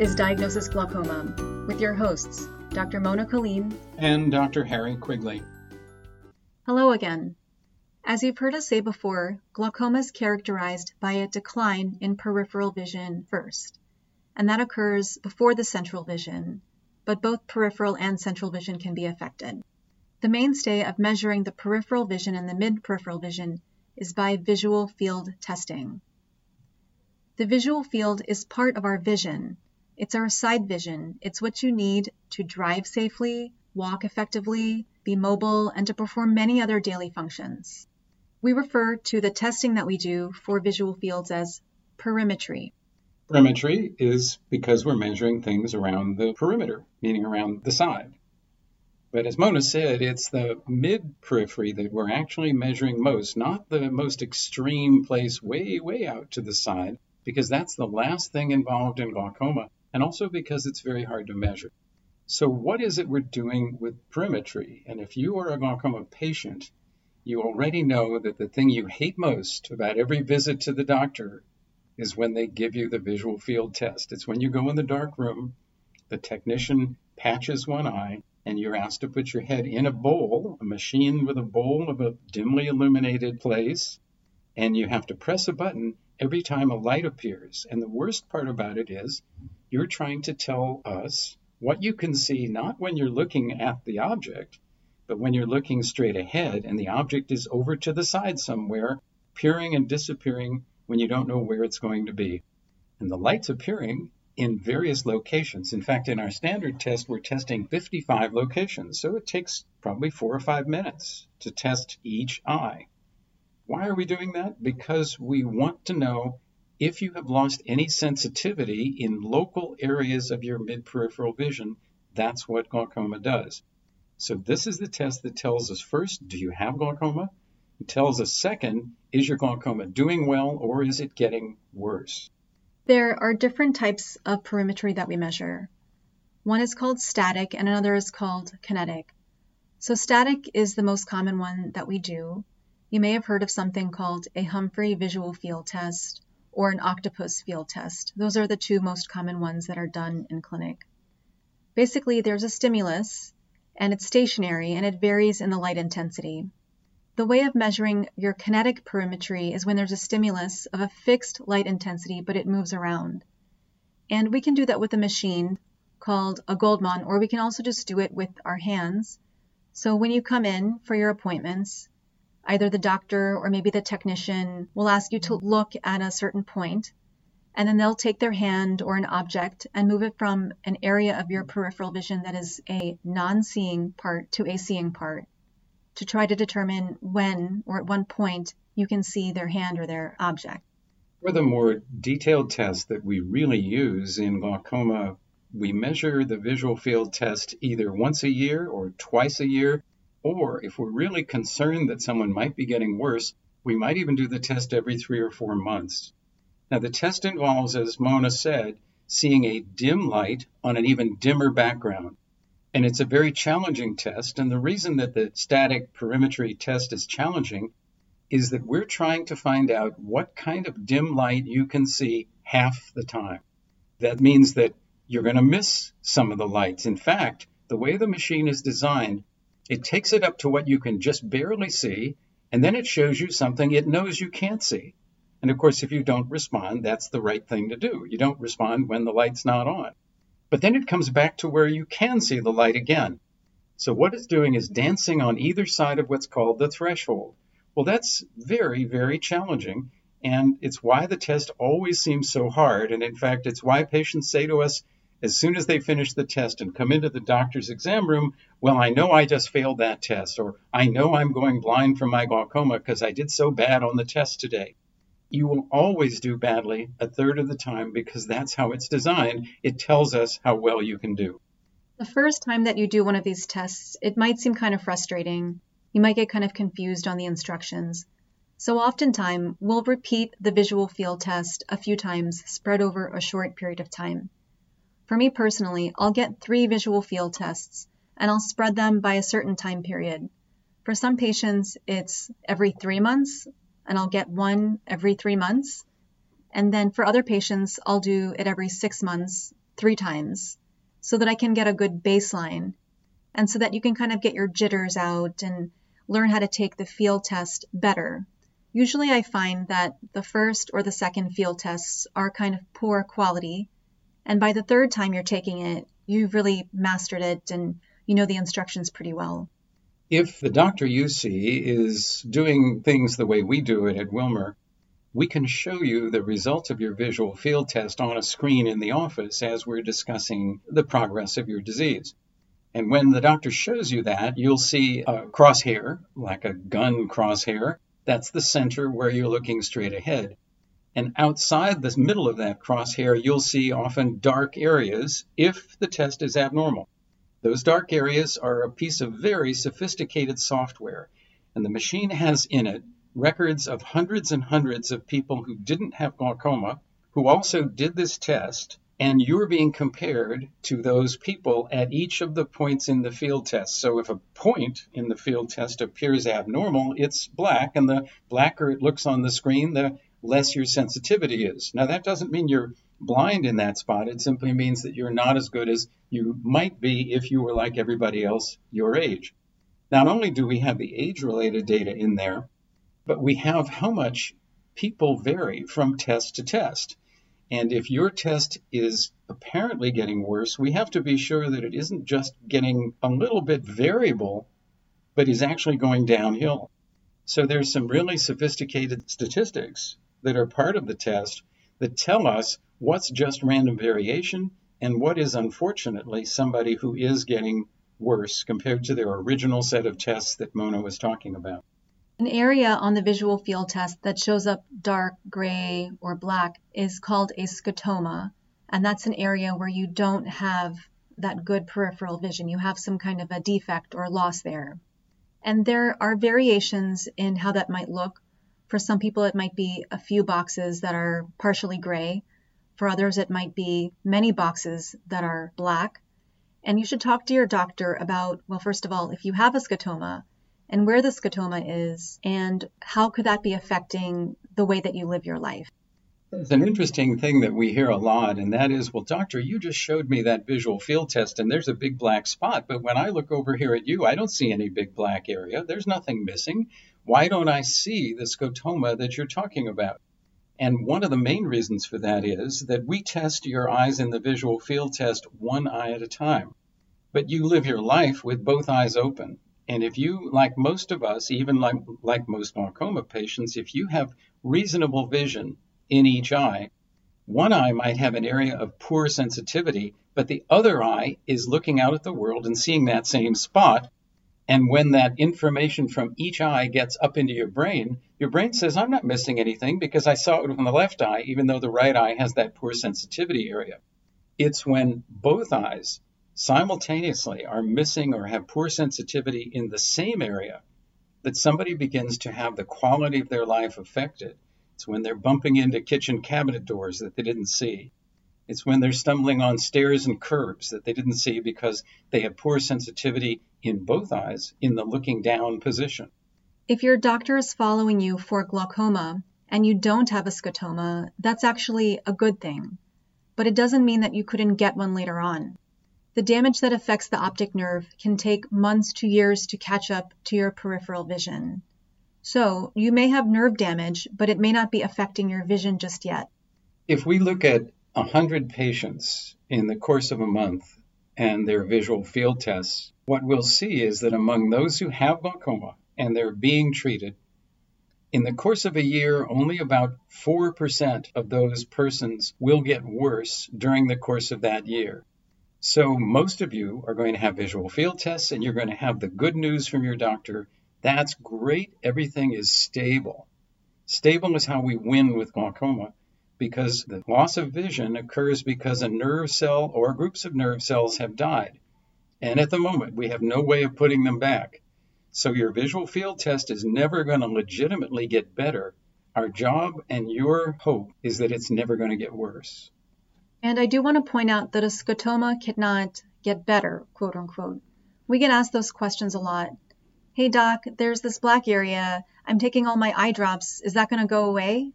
is Diagnosis Glaucoma with your hosts, Dr. Mona Kaleem and Dr. Harry Quigley. Hello again. As you've heard us say before, glaucoma is characterized by a decline in peripheral vision first, and that occurs before the central vision, but both peripheral and central vision can be affected. The mainstay of measuring the peripheral vision and the mid peripheral vision is by visual field testing. The visual field is part of our vision. It's our side vision. It's what you need to drive safely, walk effectively, be mobile, and to perform many other daily functions. We refer to the testing that we do for visual fields as perimetry. Perimetry is because we're measuring things around the perimeter, meaning around the side. But as Mona said, it's the mid periphery that we're actually measuring most, not the most extreme place way, way out to the side, because that's the last thing involved in glaucoma, and also because it's very hard to measure. So, what is it we're doing with perimetry? And if you are a glaucoma patient, you already know that the thing you hate most about every visit to the doctor is when they give you the visual field test. It's when you go in the dark room, the technician patches one eye, and you're asked to put your head in a bowl, a machine with a bowl of a dimly illuminated place, and you have to press a button every time a light appears. And the worst part about it is you're trying to tell us what you can see not when you're looking at the object, but when you're looking straight ahead and the object is over to the side somewhere, appearing and disappearing when you don't know where it's going to be. And the light's appearing in various locations. In fact, in our standard test, we're testing 55 locations, so it takes probably four or five minutes to test each eye. Why are we doing that? Because we want to know if you have lost any sensitivity in local areas of your mid peripheral vision. That's what glaucoma does. So, this is the test that tells us first, do you have glaucoma? It tells us second, is your glaucoma doing well or is it getting worse? There are different types of perimetry that we measure. One is called static and another is called kinetic. So, static is the most common one that we do. You may have heard of something called a Humphrey visual field test or an octopus field test. Those are the two most common ones that are done in clinic. Basically, there's a stimulus and it's stationary and it varies in the light intensity. The way of measuring your kinetic perimetry is when there's a stimulus of a fixed light intensity, but it moves around. And we can do that with a machine called a Goldmann, or we can also just do it with our hands. So when you come in for your appointments, either the doctor or maybe the technician will ask you to look at a certain point, and then they'll take their hand or an object and move it from an area of your peripheral vision that is a non seeing part to a seeing part to try to determine when or at one point you can see their hand or their object. For the more detailed tests that we really use in glaucoma, we measure the visual field test either once a year or twice a year, or if we're really concerned that someone might be getting worse, we might even do the test every three or four months. Now, the test involves, as Mona said, seeing a dim light on an even dimmer background. And it's a very challenging test. And the reason that the static perimetry test is challenging is that we're trying to find out what kind of dim light you can see half the time. That means that you're going to miss some of the lights. In fact, the way the machine is designed, it takes it up to what you can just barely see, and then it shows you something it knows you can't see. And of course, if you don't respond, that's the right thing to do. You don't respond when the light's not on. But then it comes back to where you can see the light again. So what it's doing is dancing on either side of what's called the threshold. Well, that's very, very challenging. And it's why the test always seems so hard. And in fact, it's why patients say to us, as soon as they finish the test and come into the doctor's exam room, well, I know I just failed that test, or I know I'm going blind from my glaucoma because I did so bad on the test today you will always do badly a third of the time because that's how it's designed. It tells us how well you can do. The first time that you do one of these tests, it might seem kind of frustrating. You might get kind of confused on the instructions. So, oftentimes, we'll repeat the visual field test a few times, spread over a short period of time. For me personally, I'll get three visual field tests and I'll spread them by a certain time period. For some patients, it's every three months, and I'll get one every three months. And then for other patients, I'll do it every six months three times so that I can get a good baseline and so that you can kind of get your jitters out and learn how to take the field test better. Usually, I find that the first or the second field tests are kind of poor quality, and by the third time you're taking it, you've really mastered it and you know the instructions pretty well. If the doctor you see is doing things the way we do it at Wilmer, we can show you the results of your visual field test on a screen in the office as we're discussing the progress of your disease. And when the doctor shows you that, you'll see a crosshair, like a gun crosshair. That's the center where you're looking straight ahead. And outside the middle of that crosshair, you'll see often dark areas if the test is abnormal. Those dark areas are a piece of very sophisticated software, and the machine has in it records of hundreds and hundreds of people who didn't have glaucoma, who also did this test, and you're being compared to those people at each of the points in the field test. So if a point in the field test appears abnormal, it's black, and the blacker it looks on the screen, the less your sensitivity is. Now, that doesn't mean you're blind in that spot. It simply means that you're not as good as you might be if you were like everybody else your age. Not only do we have the age related data in there, but we have how much people vary from test to test. And if your test is apparently getting worse, we have to be sure that it isn't just getting a little bit variable, but is actually going downhill. So there's some really sophisticated statistics that are part of the test that tell us what's just random variation and what is unfortunately somebody who is getting worse compared to their original set of tests that Mona was talking about. An area on the visual field test that shows up dark, gray, or black is called a scotoma, and that's an area where you don't have that good peripheral vision. You have some kind of a defect or loss there. And there are variations in how that might look. For some people, it might be a few boxes that are partially gray. For others, it might be many boxes that are black. And you should talk to your doctor about, well, first of all, if you have a scotoma, and where the scotoma is and how could that be affecting the way that you live your life. It's an interesting thing that we hear a lot, and that is, well, doctor, you just showed me that visual field test, and there's a big black spot. But when I look over here at you, I don't see any big black area. There's nothing missing. Why don't I see the scotoma that you're talking about? And one of the main reasons for that is that we test your eyes in the visual field test one eye at a time. But you live your life with both eyes open. And if you, like most of us, even like, like most glaucoma patients, if you have reasonable vision in each eye, one eye might have an area of poor sensitivity, but the other eye is looking out at the world and seeing that same spot. And when that information from each eye gets up into your brain, your brain says, I'm not missing anything because I saw it with the left eye, even though the right eye has that poor sensitivity area. It's when both eyes simultaneously are missing or have poor sensitivity in the same area, that somebody begins to have the quality of their life affected. It's when they're bumping into kitchen cabinet doors that they didn't see. It's when they're stumbling on stairs and curbs that they didn't see because they have poor sensitivity in both eyes in the looking down position. If your doctor is following you for glaucoma and you don't have a scotoma, that's actually a good thing. But it doesn't mean that you couldn't get one later on. The damage that affects the optic nerve can take months to years to catch up to your peripheral vision. So, you may have nerve damage, but it may not be affecting your vision just yet. If we look at 100 patients in the course of a month and their visual field tests, what we'll see is that among those who have glaucoma and they're being treated, in the course of a year, only about 4% of those persons will get worse during the course of that year. So most of you are going to have visual field tests and you're going to have the good news from your doctor. That's great. Everything is stable. Stable is how we win with glaucoma because the loss of vision occurs because a nerve cell or groups of nerve cells have died. And at the moment, we have no way of putting them back. So your visual field test is never going to legitimately get better. Our job and your hope is that it's never going to get worse. And I do want to point out that a scotoma cannot get better, quote unquote. We get asked those questions a lot. Hey doc, there's this black area. I'm taking all my eye drops. Is that going to go away?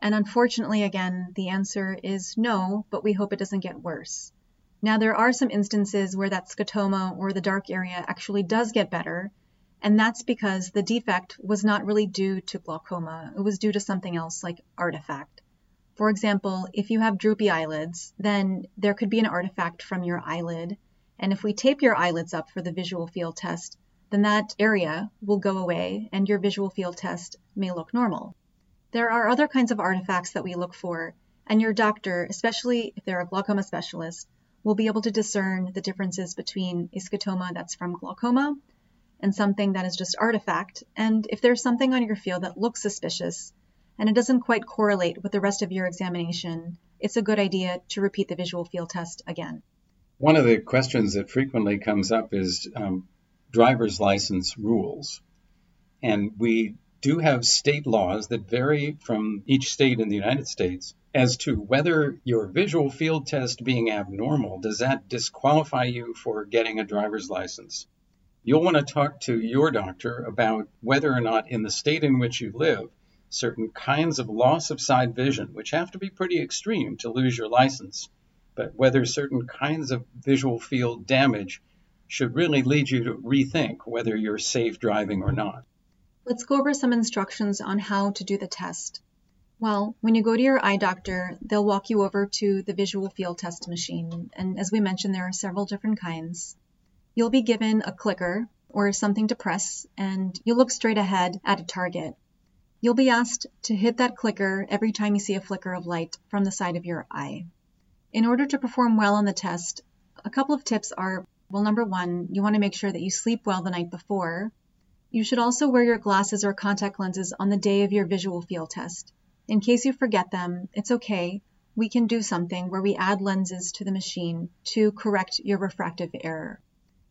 And unfortunately, again, the answer is no, but we hope it doesn't get worse. Now, there are some instances where that scotoma or the dark area actually does get better, and that's because the defect was not really due to glaucoma, it was due to something else like artifact. For example, if you have droopy eyelids, then there could be an artifact from your eyelid, and if we tape your eyelids up for the visual field test, then that area will go away and your visual field test may look normal. There are other kinds of artifacts that we look for, and your doctor, especially if they're a glaucoma specialist, will be able to discern the differences between a scotoma that's from glaucoma and something that is just artifact. And if there's something on your field that looks suspicious and it doesn't quite correlate with the rest of your examination, it's a good idea to repeat the visual field test again. One of the questions that frequently comes up is um, driver's license rules. And we do have state laws that vary from each state in the United States as to whether your visual field test being abnormal does that disqualify you for getting a driver's license. You'll want to talk to your doctor about whether or not in the state in which you live certain kinds of loss of side vision, which have to be pretty extreme to lose your license, but whether certain kinds of visual field damage should really lead you to rethink whether you're safe driving or not. Let's go over some instructions on how to do the test. Well, when you go to your eye doctor, they'll walk you over to the visual field test machine. And as we mentioned, there are several different kinds. You'll be given a clicker or something to press, and you'll look straight ahead at a target. You'll be asked to hit that clicker every time you see a flicker of light from the side of your eye. In order to perform well on the test, a couple of tips are well, number one, you want to make sure that you sleep well the night before. You should also wear your glasses or contact lenses on the day of your visual field test. In case you forget them, it's okay. We can do something where we add lenses to the machine to correct your refractive error.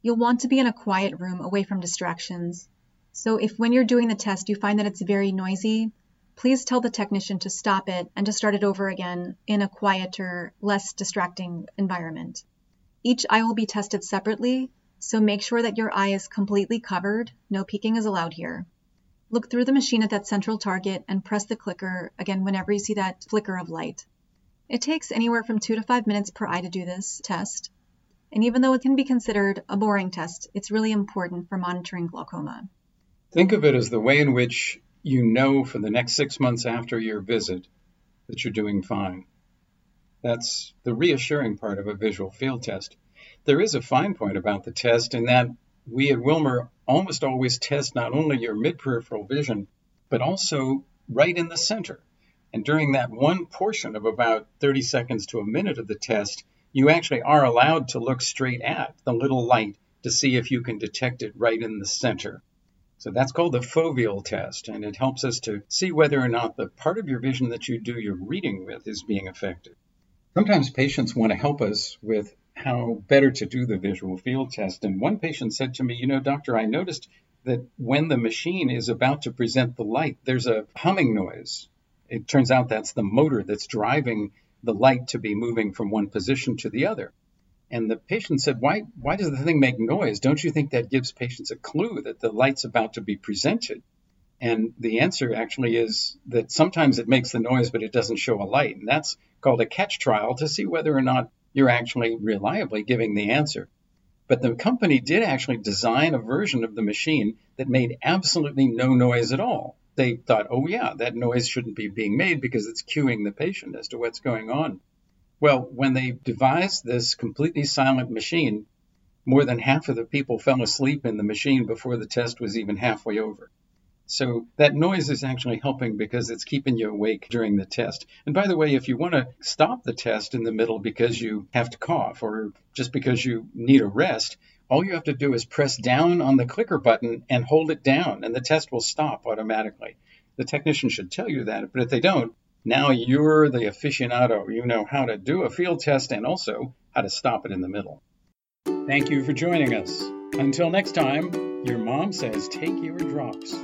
You'll want to be in a quiet room away from distractions. So if when you're doing the test you find that it's very noisy, please tell the technician to stop it and to start it over again in a quieter, less distracting environment. Each eye will be tested separately, so make sure that your eye is completely covered. No peeking is allowed here. Look through the machine at that central target and press the clicker again whenever you see that flicker of light. It takes anywhere from two to five minutes per eye to do this test. And even though it can be considered a boring test, it's really important for monitoring glaucoma. Think of it as the way in which you know for the next six months after your visit that you're doing fine. That's the reassuring part of a visual field test. There is a fine point about the test in that we at Wilmer almost always test not only your mid-peripheral vision, but also right in the center. And during that one portion of about 30 seconds to a minute of the test, you actually are allowed to look straight at the little light to see if you can detect it right in the center. So that's called the foveal test, and it helps us to see whether or not the part of your vision that you do your reading with is being affected. Sometimes patients want to help us with how better to do the visual field test. And one patient said to me, You know, doctor, I noticed that when the machine is about to present the light, there's a humming noise. It turns out that's the motor that's driving the light to be moving from one position to the other. And the patient said, why, why does the thing make noise? Don't you think that gives patients a clue that the light's about to be presented? And the answer actually is that sometimes it makes the noise, but it doesn't show a light. And that's called a catch trial to see whether or not you're actually reliably giving the answer. But the company did actually design a version of the machine that made absolutely no noise at all. They thought, oh, yeah, that noise shouldn't be being made because it's cueing the patient as to what's going on. Well, when they devised this completely silent machine, more than half of the people fell asleep in the machine before the test was even halfway over. So that noise is actually helping because it's keeping you awake during the test. And by the way, if you want to stop the test in the middle because you have to cough or just because you need a rest, all you have to do is press down on the clicker button and hold it down, and the test will stop automatically. The technician should tell you that, but if they don't, now you're the aficionado. You know how to do a field test and also how to stop it in the middle. Thank you for joining us. Until next time, your mom says take your drops.